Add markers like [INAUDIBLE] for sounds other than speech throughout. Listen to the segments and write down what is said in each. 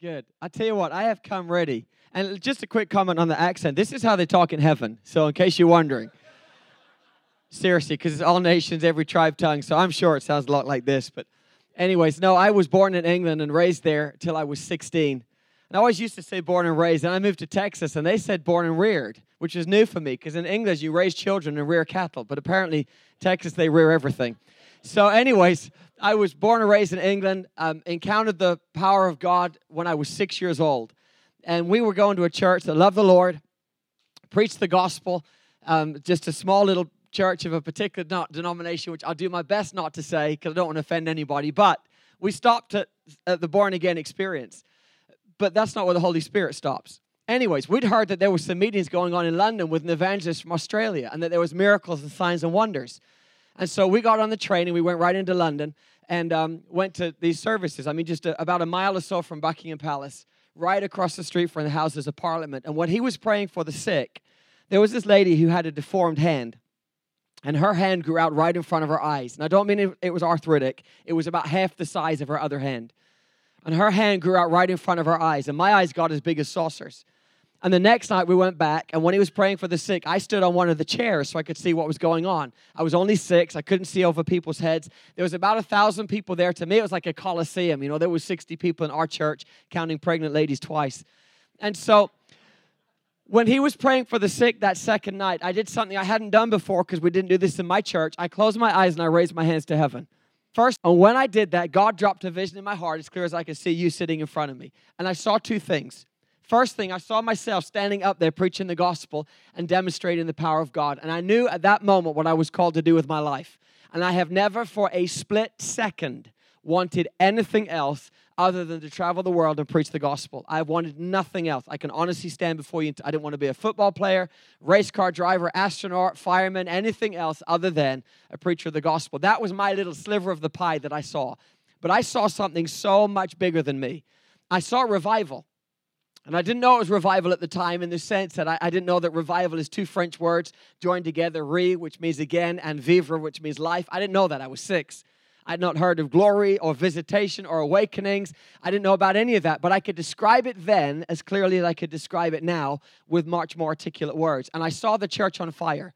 Good. I tell you what, I have come ready. And just a quick comment on the accent. This is how they talk in heaven. So, in case you're wondering, [LAUGHS] seriously, because it's all nations, every tribe, tongue. So, I'm sure it sounds a lot like this. But, anyways, no, I was born in England and raised there till I was 16. And I always used to say born and raised. And I moved to Texas and they said born and reared, which is new for me because in English you raise children and rear cattle. But apparently, Texas, they rear everything. So, anyways, I was born and raised in England, um, encountered the power of God when I was six years old. And we were going to a church that loved the Lord, preached the gospel, um, just a small little church of a particular not denomination, which I'll do my best not to say because I don't want to offend anybody. But we stopped at, at the born again experience. But that's not where the Holy Spirit stops. Anyways, we'd heard that there were some meetings going on in London with an evangelist from Australia and that there was miracles and signs and wonders. And so we got on the train and we went right into London and um, went to these services. I mean, just a, about a mile or so from Buckingham Palace, right across the street from the Houses of Parliament. And when he was praying for the sick, there was this lady who had a deformed hand. And her hand grew out right in front of her eyes. And I don't mean it, it was arthritic, it was about half the size of her other hand. And her hand grew out right in front of her eyes. And my eyes got as big as saucers. And the next night we went back, and when he was praying for the sick, I stood on one of the chairs so I could see what was going on. I was only six, I couldn't see over people's heads. There was about a thousand people there. To me, it was like a coliseum. You know, there was 60 people in our church, counting pregnant ladies twice. And so when he was praying for the sick that second night, I did something I hadn't done before because we didn't do this in my church. I closed my eyes and I raised my hands to heaven. First, and when I did that, God dropped a vision in my heart as clear as I could see you sitting in front of me. And I saw two things. First thing, I saw myself standing up there preaching the gospel and demonstrating the power of God. And I knew at that moment what I was called to do with my life. And I have never for a split second wanted anything else other than to travel the world and preach the gospel. I wanted nothing else. I can honestly stand before you. I didn't want to be a football player, race car driver, astronaut, fireman, anything else other than a preacher of the gospel. That was my little sliver of the pie that I saw. But I saw something so much bigger than me. I saw revival. And I didn't know it was revival at the time in the sense that I, I, didn't know that revival is two French words joined together, re, which means again, and vivre, which means life. I didn't know that. I was six. I'd not heard of glory or visitation or awakenings. I didn't know about any of that, but I could describe it then as clearly as I could describe it now with much more articulate words. And I saw the church on fire.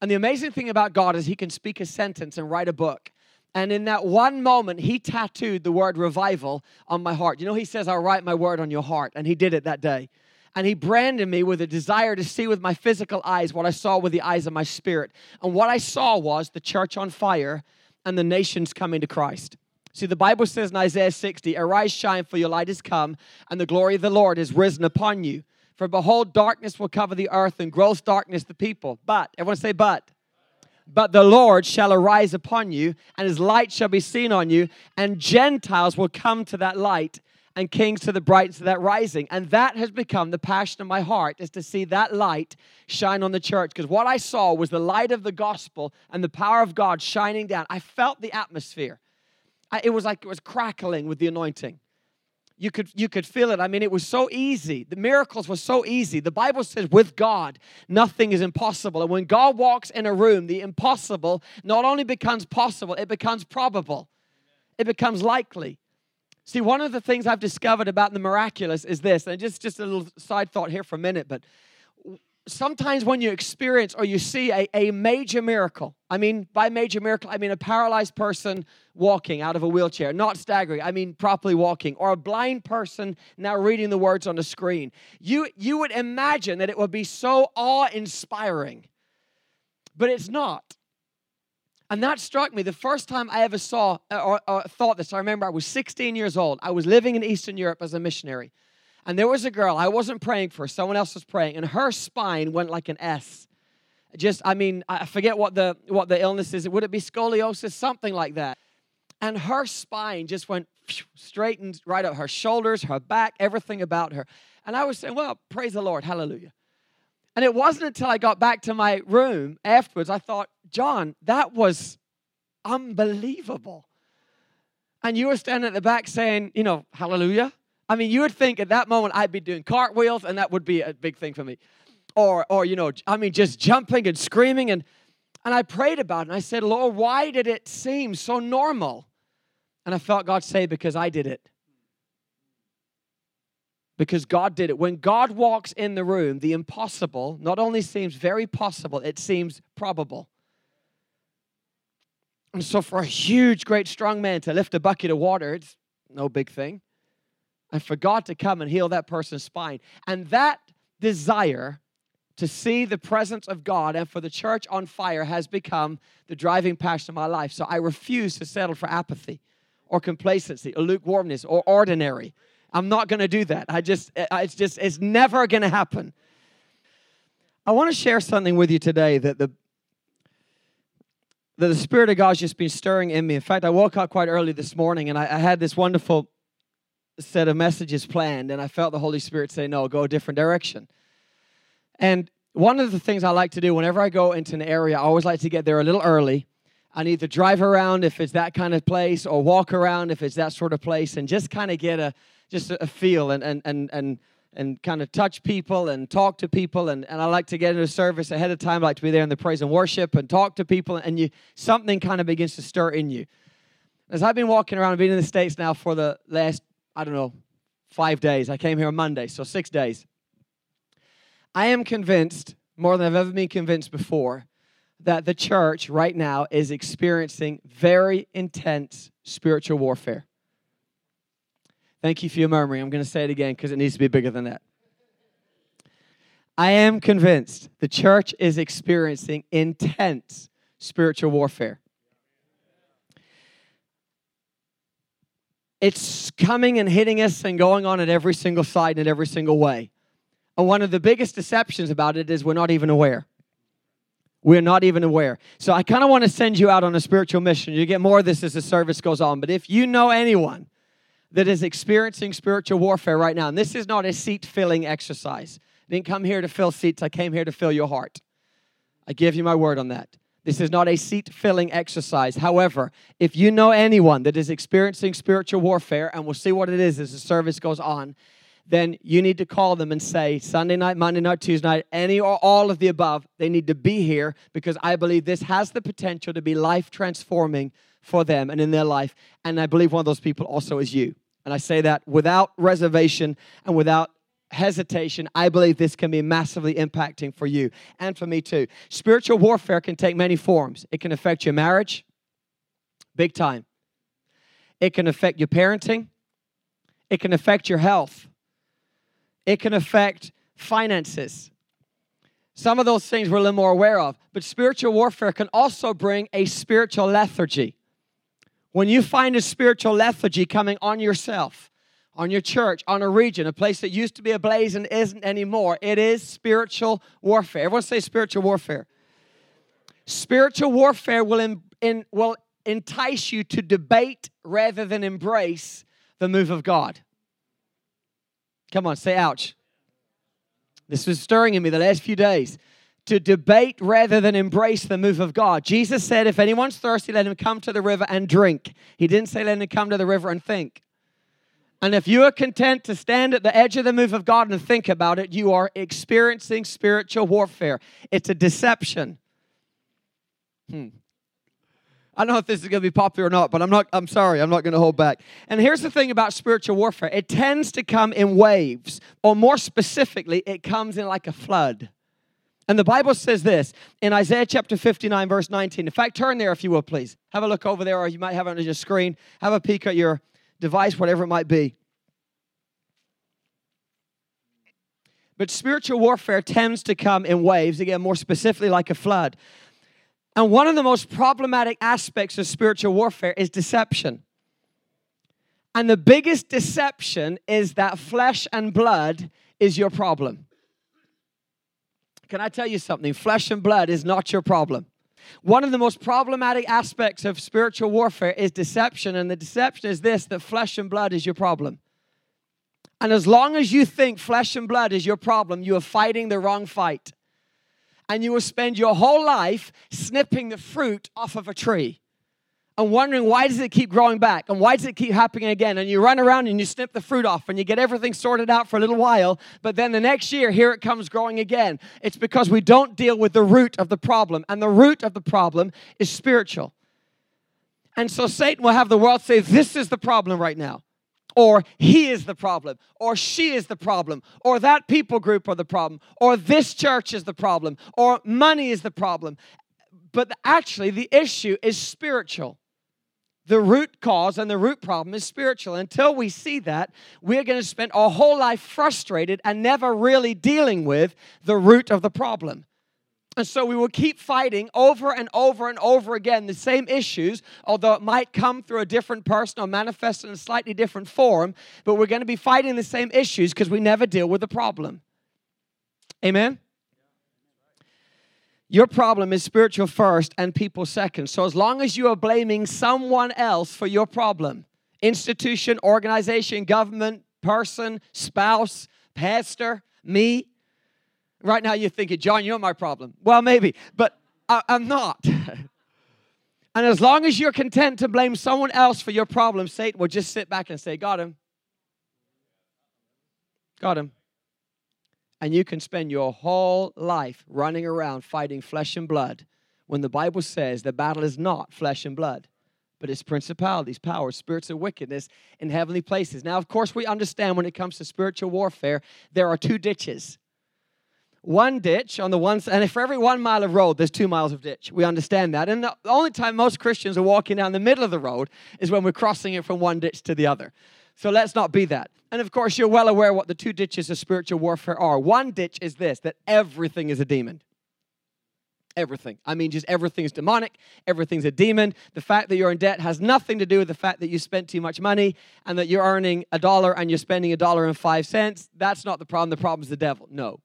And the amazing thing about God is He can speak a sentence and write a book. And in that one moment, he tattooed the word revival on my heart. You know, he says, I'll write my word on your heart. And he did it that day. And he branded me with a desire to see with my physical eyes what I saw with the eyes of my spirit. And what I saw was the church on fire and the nations coming to Christ. See, the Bible says in Isaiah 60, Arise, shine, for your light is come, and the glory of the Lord is risen upon you. For behold, darkness will cover the earth, and gross darkness the people. But, everyone say, but. But the Lord shall arise upon you, and his light shall be seen on you, and Gentiles will come to that light, and kings to the brightness of that rising. And that has become the passion of my heart, is to see that light shine on the church. Because what I saw was the light of the gospel and the power of God shining down. I felt the atmosphere. it was like it was crackling with the anointing you could you could feel it. I mean it was so easy. The miracles were so easy. The bible says with god nothing is impossible. And when god walks in a room the impossible not only becomes possible it becomes probable. It becomes likely. See one of the things i've discovered about the miraculous is this and just just a little side thought here for a minute but sometimes when you experience or you see a, a major miracle, I mean, by major miracle, I mean a paralyzed person walking out of a wheelchair, not staggering, I mean properly walking, or a blind person now reading the words on the screen. You, you would imagine that it would be so awe inspiring, but it's not. And that struck me the first time I ever saw or, or thought this. I remember I was 16 years old. I was living in Eastern Europe as a missionary. And there was a girl, I wasn't praying for, someone else was praying, and her spine went like an S. Just, I mean, I forget what the what the illness is. Would it be scoliosis? Something like that. And her spine just went straightened right up her shoulders, her back, everything about her. And I was saying, well, praise the Lord, hallelujah. And it wasn't until I got back to my room afterwards, I thought, John, that was unbelievable. And you were standing at the back saying, you know, hallelujah. I mean, you would think at that moment I'd be doing cartwheels, and that would be a big thing for me. Or, or you know, I mean, just jumping and screaming. And, and I prayed about it, and I said, Lord, why did it seem so normal? And I felt God say, because I did it. because God did it. When God walks in the room, the impossible not only seems very possible, it seems probable. And so, for a huge, great, strong man to lift a bucket of water, it's no big thing. And for God to come and heal that person's spine. And that desire to see the presence of God and for the church on fire has become the driving passion of my life. So I refuse to settle for apathy or complacency or lukewarmness or ordinary. I'm not going to do that. I just, it's just, it's never going to happen. I want to share something with you today that the that the Spirit of God's just been stirring in me. In fact, I woke up quite early this morning and I, I had this wonderful set of messages planned, and I felt the Holy Spirit say, No, go a different direction. And one of the things I like to do whenever I go into an area, I always like to get there a little early. I need to drive around if it's that kind of place or walk around if it's that sort of place and just kind of get a just a feel and and and and and kind of touch people and talk to people and, and I like to get into service ahead of time. I like to be there in the praise and worship and talk to people and you something kind of begins to stir in you. As I've been walking around, I've been in the States now for the last, I don't know, five days. I came here on Monday, so six days. I am convinced, more than I've ever been convinced before, that the church right now is experiencing very intense spiritual warfare. Thank you for your murmuring. I'm going to say it again because it needs to be bigger than that. I am convinced the church is experiencing intense spiritual warfare. It's coming and hitting us and going on at every single side and at every single way. And one of the biggest deceptions about it is we're not even aware. We're not even aware. So I kind of want to send you out on a spiritual mission. You get more of this as the service goes on. But if you know anyone that is experiencing spiritual warfare right now, and this is not a seat filling exercise, I didn't come here to fill seats, I came here to fill your heart. I give you my word on that. This is not a seat filling exercise. However, if you know anyone that is experiencing spiritual warfare, and we'll see what it is as the service goes on, then you need to call them and say, Sunday night, Monday night, Tuesday night, any or all of the above, they need to be here because I believe this has the potential to be life transforming for them and in their life. And I believe one of those people also is you. And I say that without reservation and without hesitation. I believe this can be massively impacting for you and for me too. Spiritual warfare can take many forms, it can affect your marriage, big time, it can affect your parenting, it can affect your health it can affect finances. Some of those things we're a little more aware of. But spiritual warfare can also bring a spiritual lethargy. When you find a spiritual lethargy coming on yourself, on your church, on a region, a place that used to be ablaze and isn't anymore, it is spiritual warfare. Everyone say spiritual warfare. Spiritual warfare will, in, in, will entice you to debate rather than embrace the move of God. Come on, say ouch. This was stirring in me the last few days. To debate rather than embrace the move of God. Jesus said, If anyone's thirsty, let him come to the river and drink. He didn't say, Let him come to the river and think. And if you are content to stand at the edge of the move of God and think about it, you are experiencing spiritual warfare. It's a deception. Hmm. I don't know if this is going to be popular or not, but I'm not I'm sorry, I'm not going to hold back. And here's the thing about spiritual warfare. It tends to come in waves, or more specifically, it comes in like a flood. And the Bible says this in Isaiah chapter 59 verse 19. In fact, turn there if you will please. Have a look over there or you might have it on your screen. Have a peek at your device whatever it might be. But spiritual warfare tends to come in waves, again, more specifically like a flood. And one of the most problematic aspects of spiritual warfare is deception. And the biggest deception is that flesh and blood is your problem. Can I tell you something? Flesh and blood is not your problem. One of the most problematic aspects of spiritual warfare is deception, and the deception is this that flesh and blood is your problem. And as long as you think flesh and blood is your problem, you are fighting the wrong fight and you will spend your whole life snipping the fruit off of a tree and wondering why does it keep growing back and why does it keep happening again and you run around and you snip the fruit off and you get everything sorted out for a little while but then the next year here it comes growing again it's because we don't deal with the root of the problem and the root of the problem is spiritual and so satan will have the world say this is the problem right now or he is the problem, or she is the problem, or that people group are the problem, or this church is the problem, or money is the problem. But actually, the issue is spiritual. The root cause and the root problem is spiritual. Until we see that, we're going to spend our whole life frustrated and never really dealing with the root of the problem. And so we will keep fighting over and over and over again the same issues, although it might come through a different person or manifest in a slightly different form, but we're going to be fighting the same issues because we never deal with the problem. Amen? Your problem is spiritual first and people second. So as long as you are blaming someone else for your problem, institution, organization, government, person, spouse, pastor, me, right now you're thinking, John, you're my problem. Well, maybe, but I, am not. [LAUGHS] and as long as you're content to blame someone else for your problem, Satan will just sit back and say, Got him. Got him and you can spend your whole life running around fighting flesh and blood when the Bible says the battle is not flesh and blood, but it's principalities, powers, spirits of wickedness in heavenly places. Now, of course, we understand when it comes to spiritual warfare, there are two ditches. One ditch on the one side, and for every one mile of road, there's two miles of ditch. We understand that. And the only time most Christians are walking down the middle of the road is when we're crossing it from one ditch to the other. So let's not be that. And of course, you're well aware what the two ditches of spiritual warfare are. One ditch is this that everything is a demon. Everything. I mean, just everything is demonic. Everything's a demon. The fact that you're in debt has nothing to do with the fact that you spent too much money and that you're earning a dollar and you're spending a dollar and five cents. That's not the problem. The problem is the devil. No.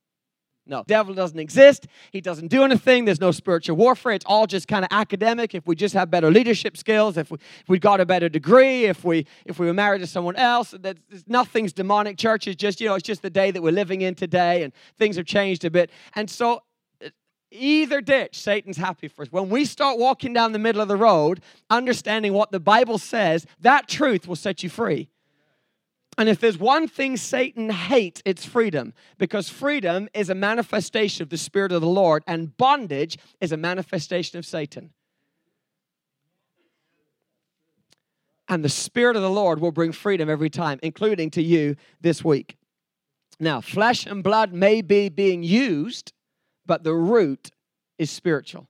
No, devil doesn't exist. He doesn't do anything. There's no spiritual warfare. It's all just kind of academic. If we just have better leadership skills, if we, if we got a better degree, if we if we were married to someone else, that nothing's demonic. Church is just you know it's just the day that we're living in today, and things have changed a bit. And so either ditch, Satan's happy for us. When we start walking down the middle of the road, understanding what the Bible says, that truth will set you free. And if there's one thing Satan hates, it's freedom, because freedom is a manifestation of the Spirit of the Lord, and bondage is a manifestation of Satan. And the Spirit of the Lord will bring freedom every time, including to you this week. Now, flesh and blood may be being used, but the root is spiritual.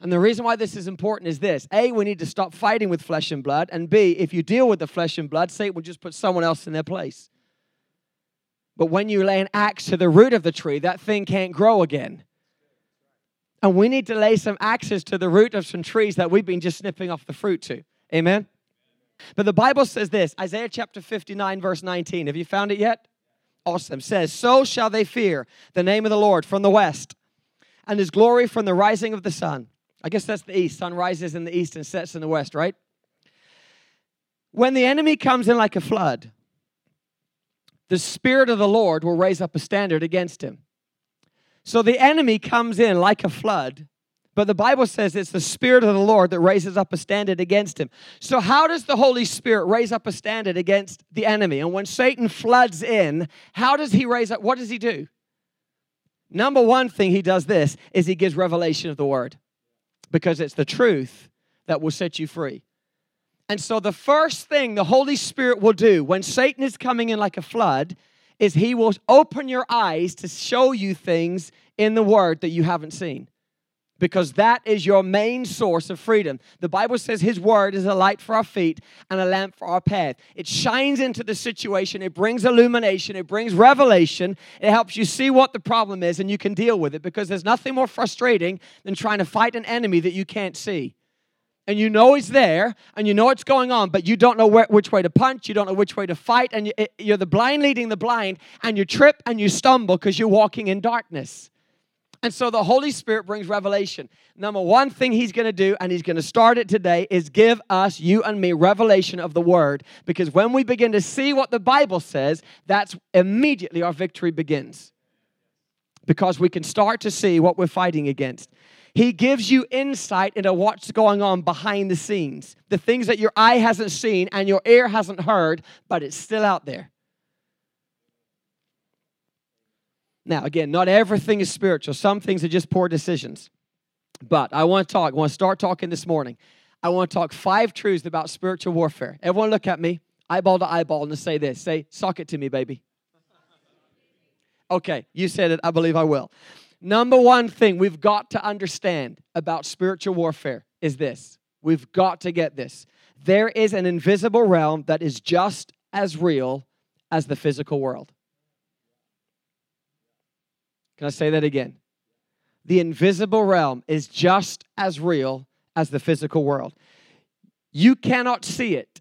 And the reason why this is important is this A, we need to stop fighting with flesh and blood. And B, if you deal with the flesh and blood, Satan will just put someone else in their place. But when you lay an axe to the root of the tree, that thing can't grow again. And we need to lay some axes to the root of some trees that we've been just snipping off the fruit to. Amen? But the Bible says this Isaiah chapter 59, verse 19. Have you found it yet? Awesome. Says, So shall they fear the name of the Lord from the west, and his glory from the rising of the sun. I guess that's the east. Sun rises in the east and sets in the west, right? When the enemy comes in like a flood, the Spirit of the Lord will raise up a standard against him. So the enemy comes in like a flood, but the Bible says it's the Spirit of the Lord that raises up a standard against him. So, how does the Holy Spirit raise up a standard against the enemy? And when Satan floods in, how does he raise up? What does he do? Number one thing he does this is he gives revelation of the word because it's the truth that will set you free. And so, the first thing the Holy Spirit will do when Satan is coming in like a flood is he will open your eyes to show you things in the Word that you haven't seen because that is your main source of freedom. The Bible says His Word is a light for our feet and a lamp for our path. It shines into the situation, it brings illumination, it brings revelation, it helps you see what the problem is and you can deal with it because there's nothing more frustrating than trying to fight an enemy that you can't see. And you know he's there, and you know what's going on, but you don't know where, which way to punch, you don't know which way to fight, and you, you're the blind leading the blind, and you trip and you stumble because you're walking in darkness. And so the Holy Spirit brings revelation. Number one thing He's going to do, and He's going to start it today, is give us, you and me, revelation of the Word. Because when we begin to see what the Bible says, that's immediately our victory begins. Because we can start to see what we're fighting against. He gives you insight into what's going on behind the scenes, the things that your eye hasn't seen and your ear hasn't heard, but it's still out there. Now, again, not everything is spiritual. Some things are just poor decisions. But I want to talk, I want to start talking this morning. I want to talk five truths about spiritual warfare. Everyone, look at me. eyeball to eyeball, and say this say, Sock it to me, baby. Okay, you said it. I believe I will. Number one thing we've got to understand about spiritual warfare is this we've got to get this. There is an invisible realm that is just as real as the physical world. Can I say that again? The invisible realm is just as real as the physical world. You cannot see it,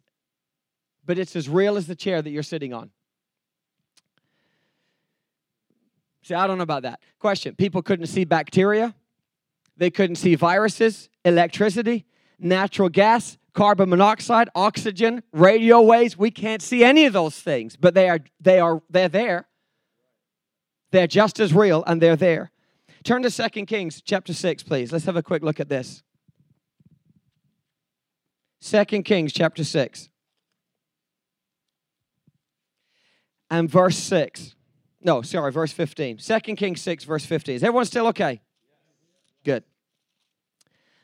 but it's as real as the chair that you're sitting on. See, I don't know about that. Question People couldn't see bacteria, they couldn't see viruses, electricity, natural gas, carbon monoxide, oxygen, radio waves. We can't see any of those things, but they are they are they're there. They're just as real and they're there. Turn to Second Kings chapter 6, please. Let's have a quick look at this. Second Kings chapter 6. And verse 6. No, sorry, verse 15. Second Kings 6, verse 15. Is everyone still okay? Good.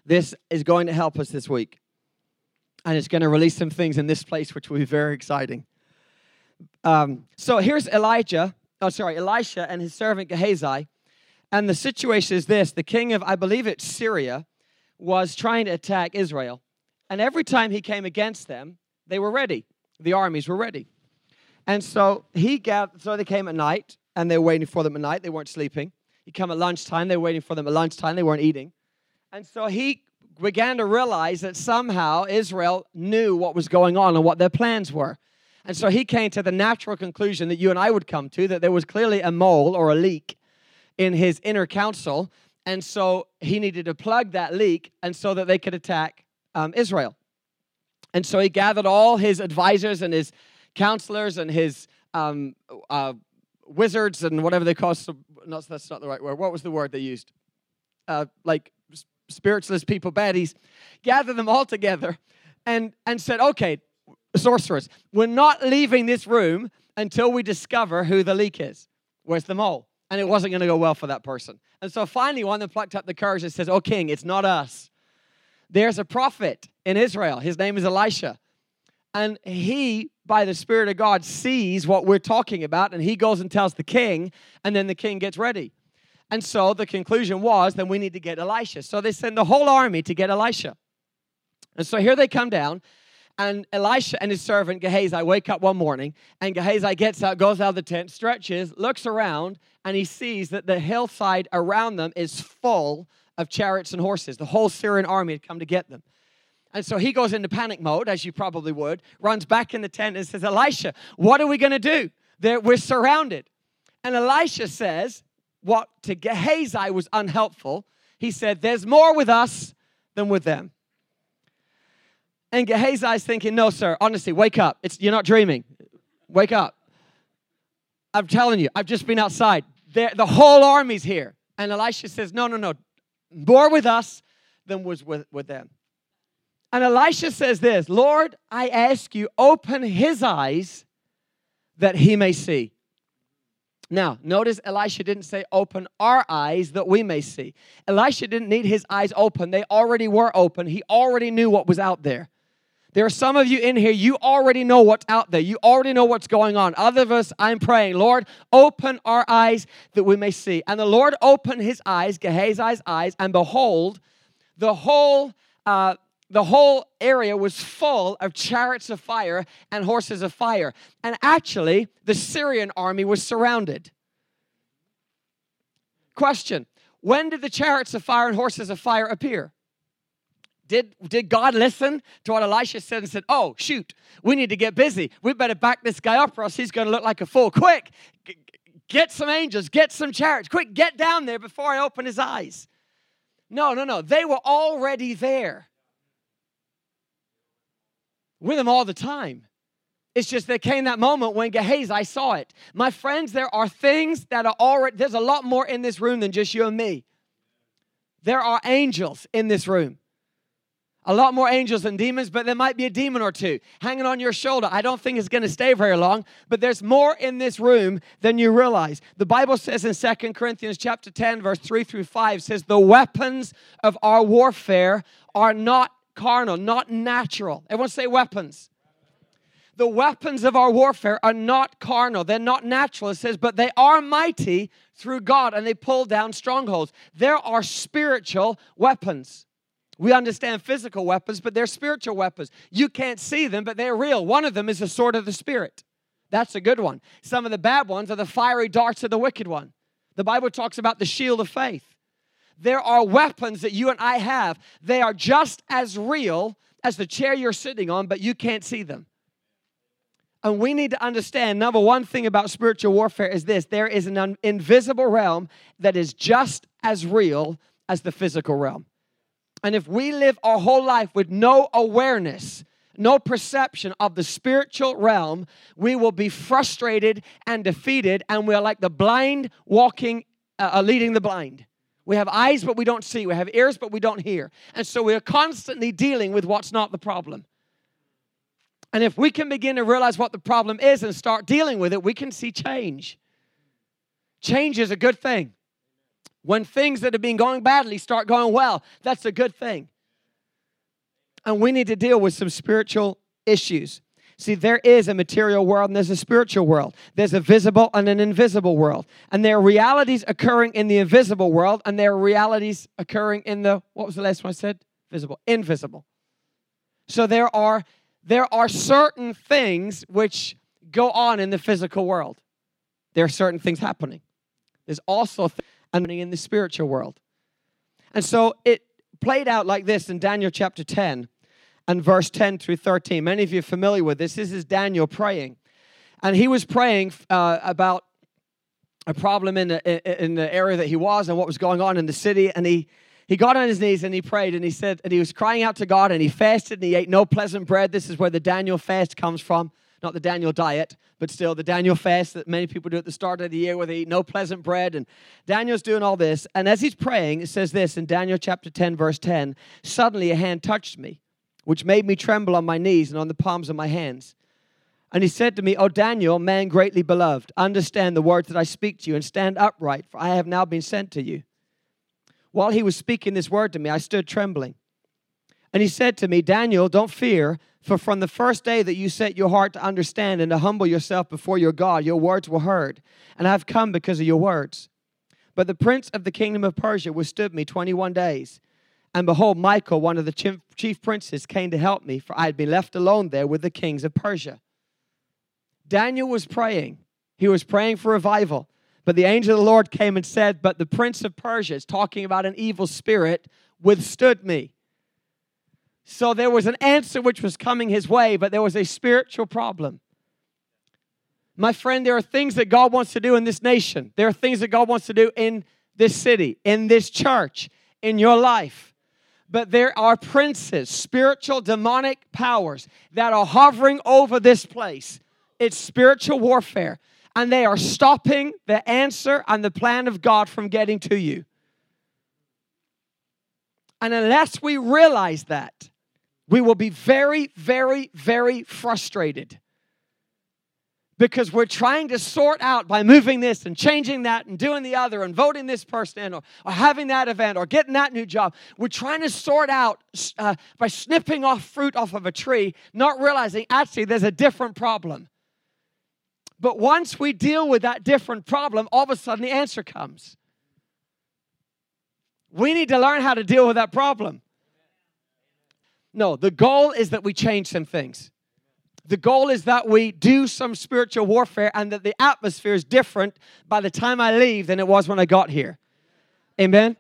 This is going to help us this week. And it's going to release some things in this place which will be very exciting. Um, so here's Elijah, oh, sorry, Elisha and his servant Gehazi. And the situation is this the king of, I believe it's Syria, was trying to attack Israel. And every time he came against them, they were ready. The armies were ready. And so he gathered, so they came at night and they were waiting for them at night. They weren't sleeping. He come at lunchtime, they were waiting for them at lunchtime. They weren't eating. And so he began to realize that somehow Israel knew what was going on and what their plans were. And so he came to the natural conclusion that you and I would come to that there was clearly a mole or a leak in his inner council. And so he needed to plug that leak and so that they could attack um, Israel. And so he gathered all his advisors and his counselors and his um, uh, wizards and whatever they call. So, no, that's not the right word. What was the word they used? Uh, like spiritualist people, baddies, gathered them all together and, and said, okay, sorcerers, we're not leaving this room until we discover who the leak is. Where's the mole? And it wasn't going to go well for that person. And so finally, one of them plucked up the courage and says, Oh, king, it's not us. There's a prophet in Israel. His name is Elisha. And he, by the Spirit of God, sees what we're talking about, and he goes and tells the king, and then the king gets ready. And so the conclusion was, then we need to get Elisha. So they send the whole army to get Elisha. And so here they come down, and Elisha and his servant Gehazi wake up one morning, and Gehazi gets out, goes out of the tent, stretches, looks around, and he sees that the hillside around them is full of chariots and horses. The whole Syrian army had come to get them. And so he goes into panic mode, as you probably would, runs back in the tent and says, Elisha, what are we going to do? They're, we're surrounded. And Elisha says, what to Gehazi was unhelpful. He said, There's more with us than with them. And Gehazi's thinking, No, sir, honestly, wake up. It's, you're not dreaming. Wake up. I'm telling you, I've just been outside. They're, the whole army's here. And Elisha says, No, no, no. More with us than was with, with them. And Elisha says this Lord, I ask you, open his eyes that he may see. Now, notice Elisha didn't say, Open our eyes that we may see. Elisha didn't need his eyes open, they already were open. He already knew what was out there. There are some of you in here, you already know what's out there. You already know what's going on. Other of us, I'm praying, Lord, open our eyes that we may see. And the Lord opened his eyes, Gehazi's eyes, and behold, the whole uh, the whole area was full of chariots of fire and horses of fire. And actually, the Syrian army was surrounded. Question When did the chariots of fire and horses of fire appear? Did, did God listen to what Elisha said and said, Oh, shoot, we need to get busy. We better back this guy up or else he's going to look like a fool. Quick, get some angels, get some chariots. Quick, get down there before I open his eyes. No, no, no. They were already there with him all the time. It's just there came that moment when Gehazi I saw it. My friends, there are things that are already, there's a lot more in this room than just you and me. There are angels in this room. A lot more angels than demons, but there might be a demon or two hanging on your shoulder. I don't think it's going to stay very long, but there's more in this room than you realize. The Bible says in Second Corinthians chapter 10 verse 3 through 5 says the weapons of our warfare are not carnal, not natural. Everyone say weapons. the weapons of our warfare are not carnal, they're not natural, it says, but they are mighty through God and they pull down strongholds. There are spiritual weapons. We understand physical weapons, but they're spiritual weapons. You can't see them, but they're real. One of them is the sword of the Spirit. That's a good one. Some of the bad ones are the fiery darts of the wicked one. The Bible talks about the shield of faith. There are weapons that you and I have. They are just as real as the chair you're sitting on, but you can't see them. And we need to understand number one thing about spiritual warfare is this there is an invisible realm that is just as real as the physical realm. And if we live our whole life with no awareness, no perception of the spiritual realm, we will be frustrated and defeated, and we're like the blind walking, uh, uh leading the blind. We have eyes, but we don't see. We have ears, but we don't hear. And so we're constantly dealing with what's not the problem. And if we can begin to realize what the problem is and start dealing with it, we can see change. Change is a good thing. When things that have been going badly start going well, that's a good thing. And we need to deal with some spiritual issues. See, there is a material world and there's a spiritual world. There's a visible and an invisible world. And there are realities occurring in the invisible world, and there are realities occurring in the, what was the last one I said? Visible. Invisible. So there are there are certain things which go on in the physical world. There are certain things happening. There's also happening in the spiritual world. And so it played out like this in Daniel chapter 10 and verse 10 through 13. Many of you are familiar with this. This is Daniel praying. And he was praying uh, about a problem in the, in the area that he was and what was going on in the city. And he he got on his knees and he prayed and he said, and he was crying out to God and he fasted and he ate no pleasant bread. This is where the Daniel fast comes from. Not the Daniel diet, but still the Daniel fast that many people do at the start of the year where they eat no pleasant bread. And Daniel's doing all this. And as he's praying, it says this in Daniel chapter 10, verse 10 Suddenly a hand touched me, which made me tremble on my knees and on the palms of my hands. And he said to me, O Daniel, man greatly beloved, understand the words that I speak to you and stand upright, for I have now been sent to you. While he was speaking this word to me, I stood trembling. And he said to me, Daniel, don't fear, for from the first day that you set your heart to understand and to humble yourself before your God, your words were heard, and I have come because of your words. But the prince of the kingdom of Persia withstood me 21 days. And behold, Michael, one of the chief princes, came to help me, for I had been left alone there with the kings of Persia. Daniel was praying. He was praying for revival. But the angel of the Lord came and said, But the prince of Persia, is talking about an evil spirit, withstood me. So there was an answer which was coming his way, but there was a spiritual problem. My friend, there are things that God wants to do in this nation. There are things that God wants to do in this city, in this church, in your life. But there are princes, spiritual demonic powers that are hovering over this place. It's spiritual warfare and they are stopping the answer and the plan of God from getting to you. And unless we realize that, we will be very, very, very frustrated because we're trying to sort out by moving this and changing that and doing the other and voting this person in or, or having that event or getting that new job. We're trying to sort out uh, by snipping off fruit off of a tree, not realizing actually there's a different problem. But once we deal with that different problem, all of a sudden the answer comes. We need to learn how to deal with that problem. No, the goal is that we change some things. The goal is that we do some spiritual warfare and that the atmosphere is different by the time I leave than it was when I got here. Amen?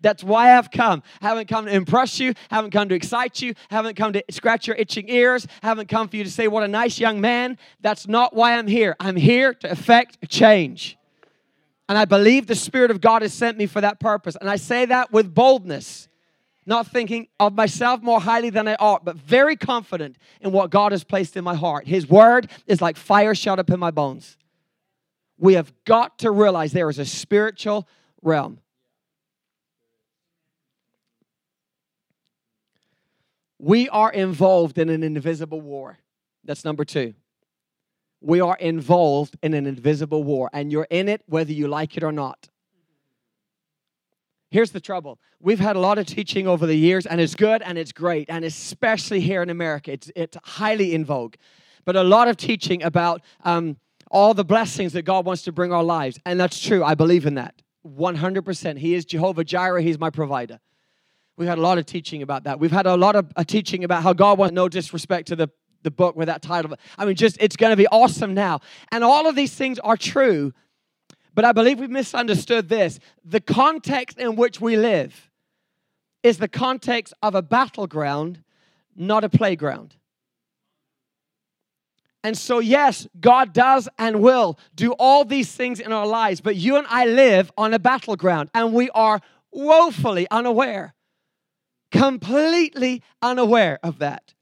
That's why I've come. I haven't come to impress you, haven't come to excite you, haven't come to scratch your itching ears, haven't come for you to say, What a nice young man. That's not why I'm here. I'm here to effect a change. And I believe the Spirit of God has sent me for that purpose. And I say that with boldness, not thinking of myself more highly than I ought, but very confident in what God has placed in my heart. His word is like fire shut up in my bones. We have got to realize there is a spiritual realm. We are involved in an invisible war. That's number two. We are involved in an invisible war, and you're in it whether you like it or not. Here's the trouble. We've had a lot of teaching over the years, and it's good and it's great, and especially here in America, it's, it's highly in vogue. but a lot of teaching about um, all the blessings that God wants to bring our lives. And that's true. I believe in that 100%. He is Jehovah Jireh, He's my provider. We've had a lot of teaching about that. We've had a lot of a teaching about how God wants no disrespect to the, the book with that title. I mean, just it's going to be awesome now. And all of these things are true, but I believe we've misunderstood this. The context in which we live is the context of a battleground, not a playground. And so, yes, God does and will do all these things in our lives, but you and I live on a battleground and we are woefully unaware, completely unaware of that.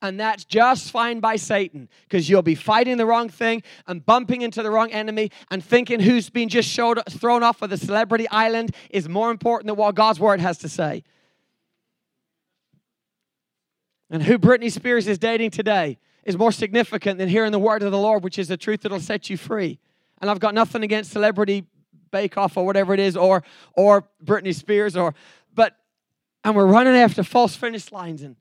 And that's just fine by Satan because you'll be fighting the wrong thing and bumping into the wrong enemy and thinking who's been just showed, thrown off of the celebrity island is more important than what God's word has to say. And who Britney Spears is dating today is more significant than hearing the word of the Lord, which is the truth that'll set you free. And I've got nothing against celebrity bake off or whatever it is, or or Britney Spears, or but and we're running after false finish lines and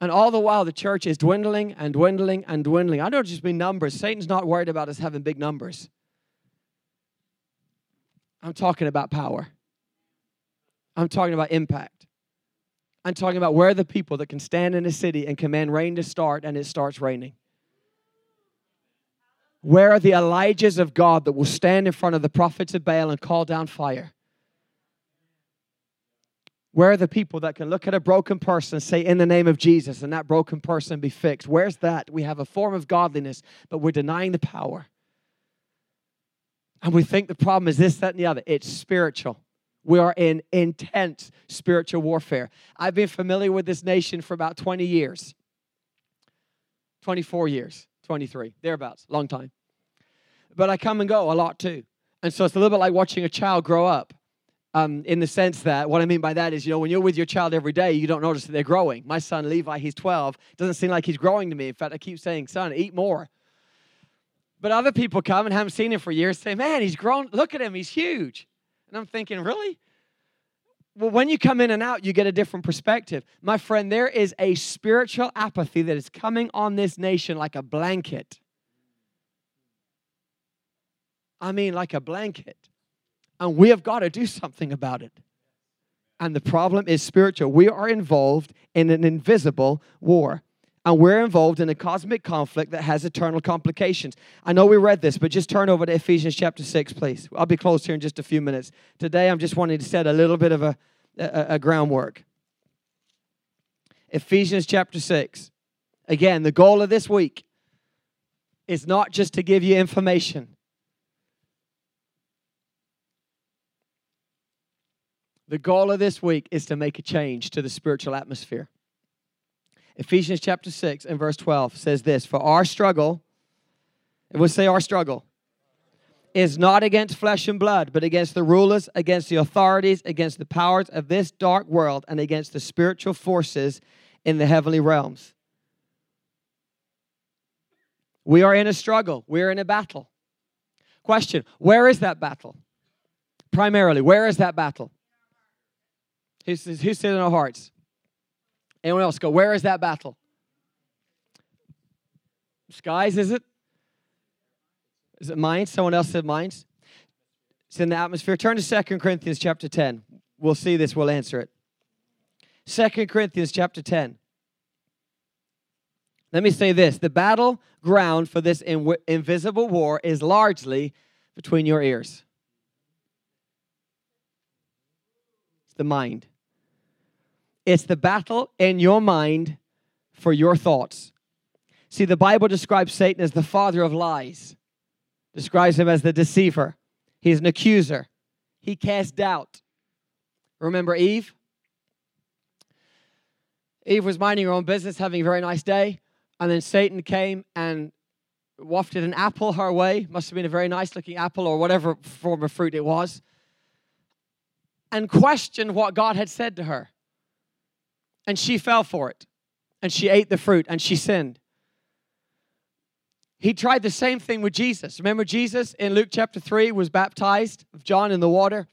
and all the while the church is dwindling and dwindling and dwindling. I don't just mean numbers. Satan's not worried about us having big numbers. I'm talking about power. I'm talking about impact. I'm talking about where are the people that can stand in a city and command rain to start and it starts raining? Where are the Elijahs of God that will stand in front of the prophets of Baal and call down fire? Where are the people that can look at a broken person and say, In the name of Jesus, and that broken person be fixed? Where's that? We have a form of godliness, but we're denying the power. And we think the problem is this, that, and the other. It's spiritual. We are in intense spiritual warfare. I've been familiar with this nation for about 20 years, 24 years, 23, thereabouts, long time. But I come and go a lot too. And so it's a little bit like watching a child grow up. Um, in the sense that what I mean by that is, you know, when you're with your child every day, you don't notice that they're growing. My son Levi, he's 12, doesn't seem like he's growing to me. In fact, I keep saying, son, eat more. But other people come and haven't seen him for years, say, man, he's grown. Look at him, he's huge. And I'm thinking, really? Well, when you come in and out, you get a different perspective. My friend, there is a spiritual apathy that is coming on this nation like a blanket. I mean, like a blanket. And we have got to do something about it. And the problem is spiritual. We are involved in an invisible war and we're involved in a cosmic conflict that has eternal complications. I know we read this, but just turn over to Ephesians chapter 6, please. I'll be closed here in just a few minutes. Today, I'm just wanting to set a little bit of a, a, a groundwork. Ephesians chapter 6. Again, the goal of this week is not just to give you information. The goal of this week is to make a change to the spiritual atmosphere. Ephesians chapter 6 and verse 12 says this For our struggle, it will say our struggle, is not against flesh and blood, but against the rulers, against the authorities, against the powers of this dark world, and against the spiritual forces in the heavenly realms. We are in a struggle, we're in a battle. Question Where is that battle? Primarily, where is that battle? Who's, who's in our hearts? Anyone else go, where is that battle? Skies, is it? Is it mine? Someone else said mine. It's in the atmosphere. Turn to Second Corinthians chapter 10. We'll see this, we'll answer it. Second Corinthians chapter 10. Let me say this the battleground for this in- invisible war is largely between your ears. It's the mind. It's the battle in your mind for your thoughts. See, the Bible describes Satan as the father of lies, describes him as the deceiver. He's an accuser. He casts doubt. Remember Eve? Eve was minding her own business, having a very nice day, and then Satan came and wafted an apple her way. Must have been a very nice looking apple or whatever form of fruit it was, and questioned what God had said to her. And she fell for it. And she ate the fruit and she sinned. He tried the same thing with Jesus. Remember, Jesus in Luke chapter 3 was baptized of John in the water,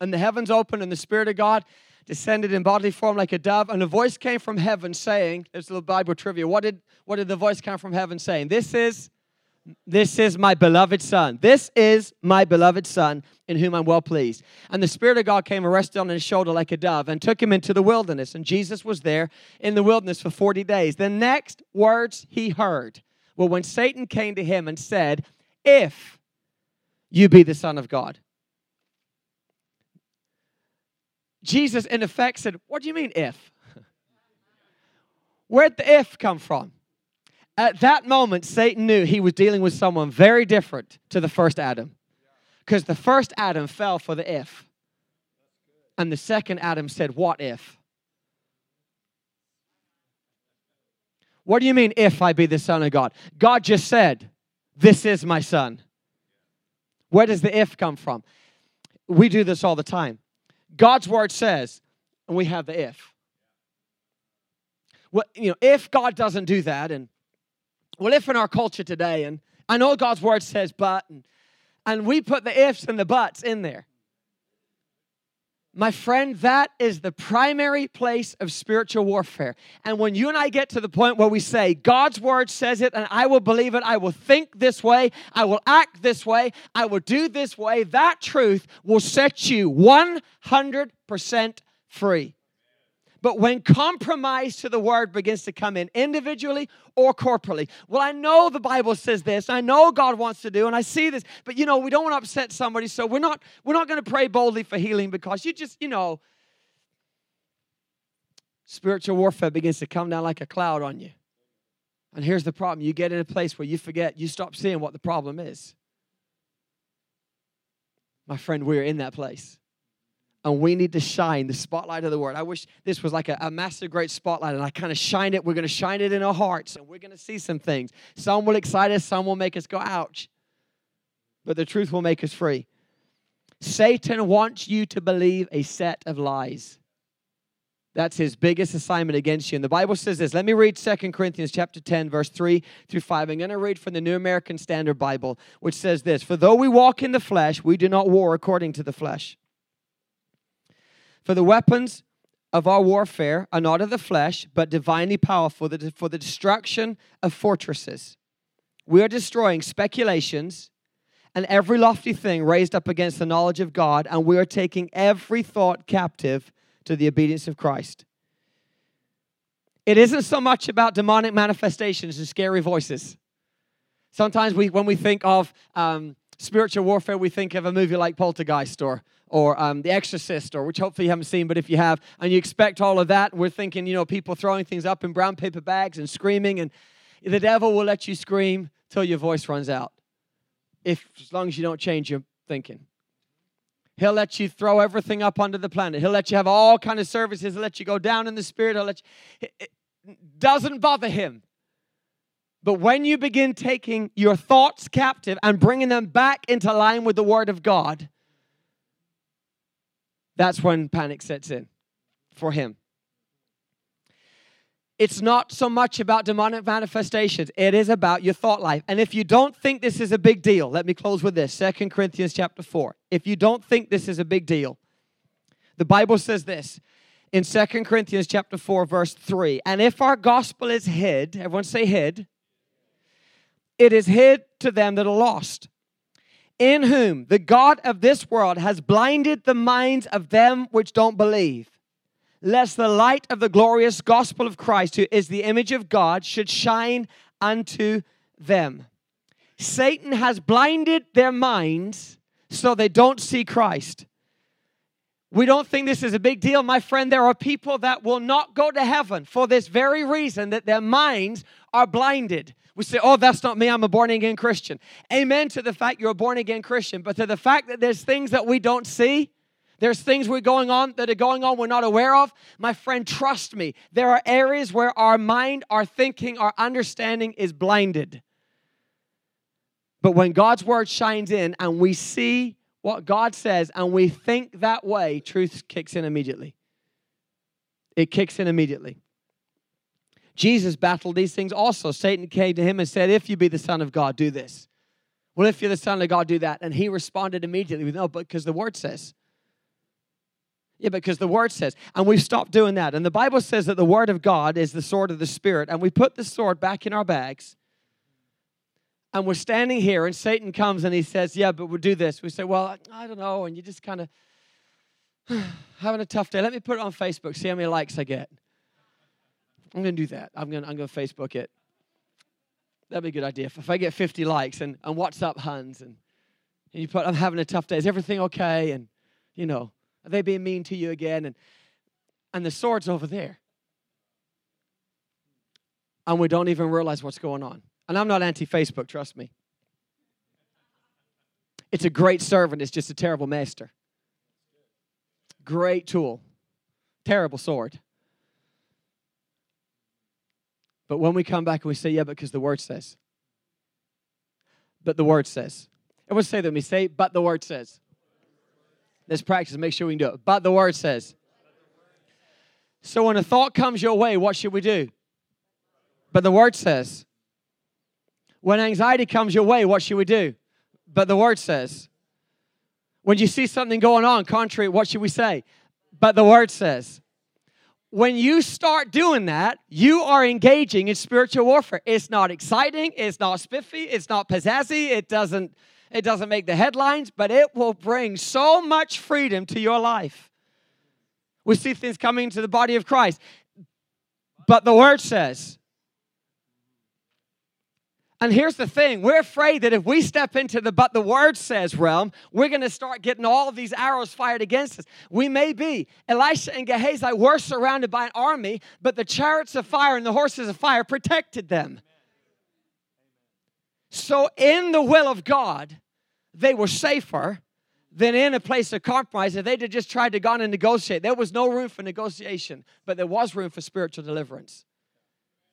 and the heavens opened, and the Spirit of God descended in bodily form like a dove, and a voice came from heaven saying, There's a little Bible trivia. What did, what did the voice come from heaven saying? This is this is my beloved son. This is my beloved son in whom I'm well pleased. And the Spirit of God came and rested on his shoulder like a dove and took him into the wilderness. And Jesus was there in the wilderness for 40 days. The next words he heard were when Satan came to him and said, If you be the Son of God. Jesus, in effect, said, What do you mean, if? [LAUGHS] Where'd the if come from? At that moment, Satan knew he was dealing with someone very different to the first Adam. Because the first Adam fell for the if. And the second Adam said, What if? What do you mean, if I be the Son of God? God just said, This is my Son. Where does the if come from? We do this all the time. God's word says, and we have the if. Well, you know, if God doesn't do that, and well, if in our culture today, and I know God's word says but, and, and we put the ifs and the buts in there. My friend, that is the primary place of spiritual warfare. And when you and I get to the point where we say, God's word says it, and I will believe it, I will think this way, I will act this way, I will do this way, that truth will set you 100% free. But when compromise to the word begins to come in individually or corporately, well, I know the Bible says this, I know God wants to do, and I see this, but you know, we don't want to upset somebody, so we're not we're not going to pray boldly for healing because you just, you know, spiritual warfare begins to come down like a cloud on you. And here's the problem you get in a place where you forget, you stop seeing what the problem is. My friend, we're in that place and we need to shine the spotlight of the word. I wish this was like a, a massive, great spotlight, and I kind of shine it. We're going to shine it in our hearts, and we're going to see some things. Some will excite us, some will make us go, ouch. But the truth will make us free. Satan wants you to believe a set of lies. That's his biggest assignment against you. And the Bible says this. Let me read 2 Corinthians chapter 10, verse 3 through 5. I'm going to read from the New American Standard Bible, which says this For though we walk in the flesh, we do not war according to the flesh. For the weapons of our warfare are not of the flesh, but divinely powerful for the destruction of fortresses. We are destroying speculations and every lofty thing raised up against the knowledge of God, and we are taking every thought captive to the obedience of Christ. It isn't so much about demonic manifestations and scary voices. Sometimes we, when we think of um, spiritual warfare, we think of a movie like Poltergeist or or um, The Exorcist, or which hopefully you haven't seen, but if you have, and you expect all of that, we're thinking, you know, people throwing things up in brown paper bags and screaming, and the devil will let you scream till your voice runs out, if as long as you don't change your thinking. He'll let you throw everything up onto the planet. He'll let you have all kind of services. He'll let you go down in the spirit. He'll let you. It doesn't bother him. But when you begin taking your thoughts captive and bringing them back into line with the Word of God, that's when panic sets in for him. It's not so much about demonic manifestations. It is about your thought life. And if you don't think this is a big deal, let me close with this. Second Corinthians chapter 4. If you don't think this is a big deal, the Bible says this in Second Corinthians chapter 4 verse 3. And if our gospel is hid, everyone say hid, it is hid to them that are lost in whom the God of this world has blinded the minds of them which don't believe, lest the light of the glorious gospel of Christ, who is the image of God, should shine unto them. Satan has blinded their minds so they don't see Christ. We don't think this is a big deal. My friend, there are people that will not go to heaven for this very reason that their minds are blinded. We say, oh, that's not me. I'm a born again Christian. Amen to the fact you're a born again Christian, but to the fact that there's things that we don't see, there's things we're going on that are going on we're not aware of. My friend, trust me, there are areas where our mind, our thinking, our understanding is blinded. But when God's word shines in and we see what God says and we think that way, truth kicks in immediately. It kicks in immediately. Jesus battled these things also. Satan came to him and said, If you be the Son of God, do this. Well, if you're the Son of God, do that. And he responded immediately with, No, but because the word says. Yeah, because the word says, and we've stopped doing that. And the Bible says that the word of God is the sword of the Spirit, and we put the sword back in our bags. And we're standing here, and Satan comes and he says, Yeah, but we'll do this. We say, Well, I don't know. And you just kind of [SIGHS] having a tough day. Let me put it on Facebook, see how many likes I get. I'm going to do that. I'm going to I'm going to Facebook it. That'd be a good idea. If, if I get 50 likes and, and what's up, Hans? And, and you put, I'm having a tough day. Is everything okay? And, you know, are they being mean to you again? And, and the sword's over there. And we don't even realize what's going on. And I'm not anti Facebook, trust me. It's a great servant, it's just a terrible master. Great tool, terrible sword. But when we come back and we say, yeah, because the word says. But the word says. Everyone say that me. Say, but the word says. Let's practice. Make sure we can do it. But the word says. So when a thought comes your way, what should we do? But the word says. When anxiety comes your way, what should we do? But the word says. When you see something going on contrary, what should we say? But the word says when you start doing that, you are engaging in spiritual warfare. It's not exciting, it's not spiffy, it's not pizzazzy, it doesn't it doesn't make the headlines, but it will bring so much freedom to your life. We see things coming to the body of Christ. But the word says, and here's the thing we're afraid that if we step into the but the word says realm, we're going to start getting all of these arrows fired against us. We may be. Elisha and Gehazi were surrounded by an army, but the chariots of fire and the horses of fire protected them. So, in the will of God, they were safer than in a place of compromise. If they'd just tried to go and negotiate, there was no room for negotiation, but there was room for spiritual deliverance.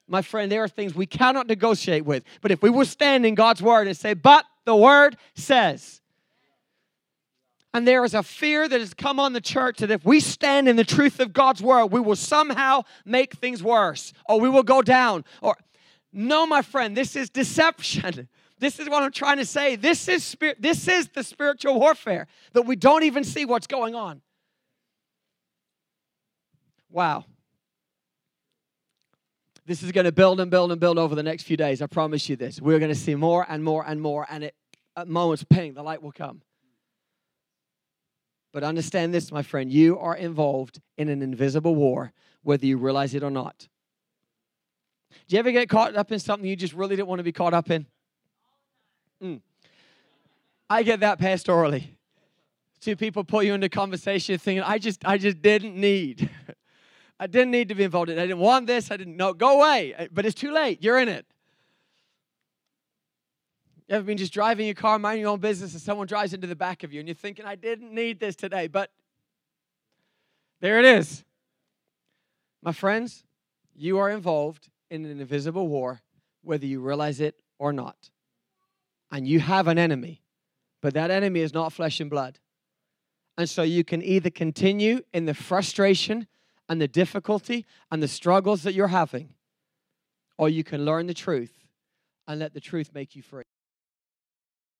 My friend, there are things we cannot negotiate with. But if we will stand in God's word and say, but the word says, and there is a fear that has come on the church that if we stand in the truth of God's word, we will somehow make things worse or we will go down. Or no, my friend, this is deception. [LAUGHS] This is what I'm trying to say. This is spirit, this is the spiritual warfare that we don't even see what's going on. Wow. This is going to build and build and build over the next few days. I promise you this. We're going to see more and more and more, and it, at moments, ping, the light will come. But understand this, my friend you are involved in an invisible war, whether you realize it or not. Do you ever get caught up in something you just really didn't want to be caught up in? Mm. I get that pastorally. Two people pull you into conversation thinking, I just, I just didn't need. [LAUGHS] I didn't need to be involved in it. I didn't want this. I didn't know. Go away. Uh, but it's too late. You're in it. You ever been just driving your car, minding your own business, and someone drives into the back of you, and you're thinking, I didn't need this today, but there it is. My friends, you are involved in an invisible war, whether you realize it or not. And you have an enemy, but that enemy is not flesh and blood. And so you can either continue in the frustration and the difficulty and the struggles that you're having, or you can learn the truth and let the truth make you free.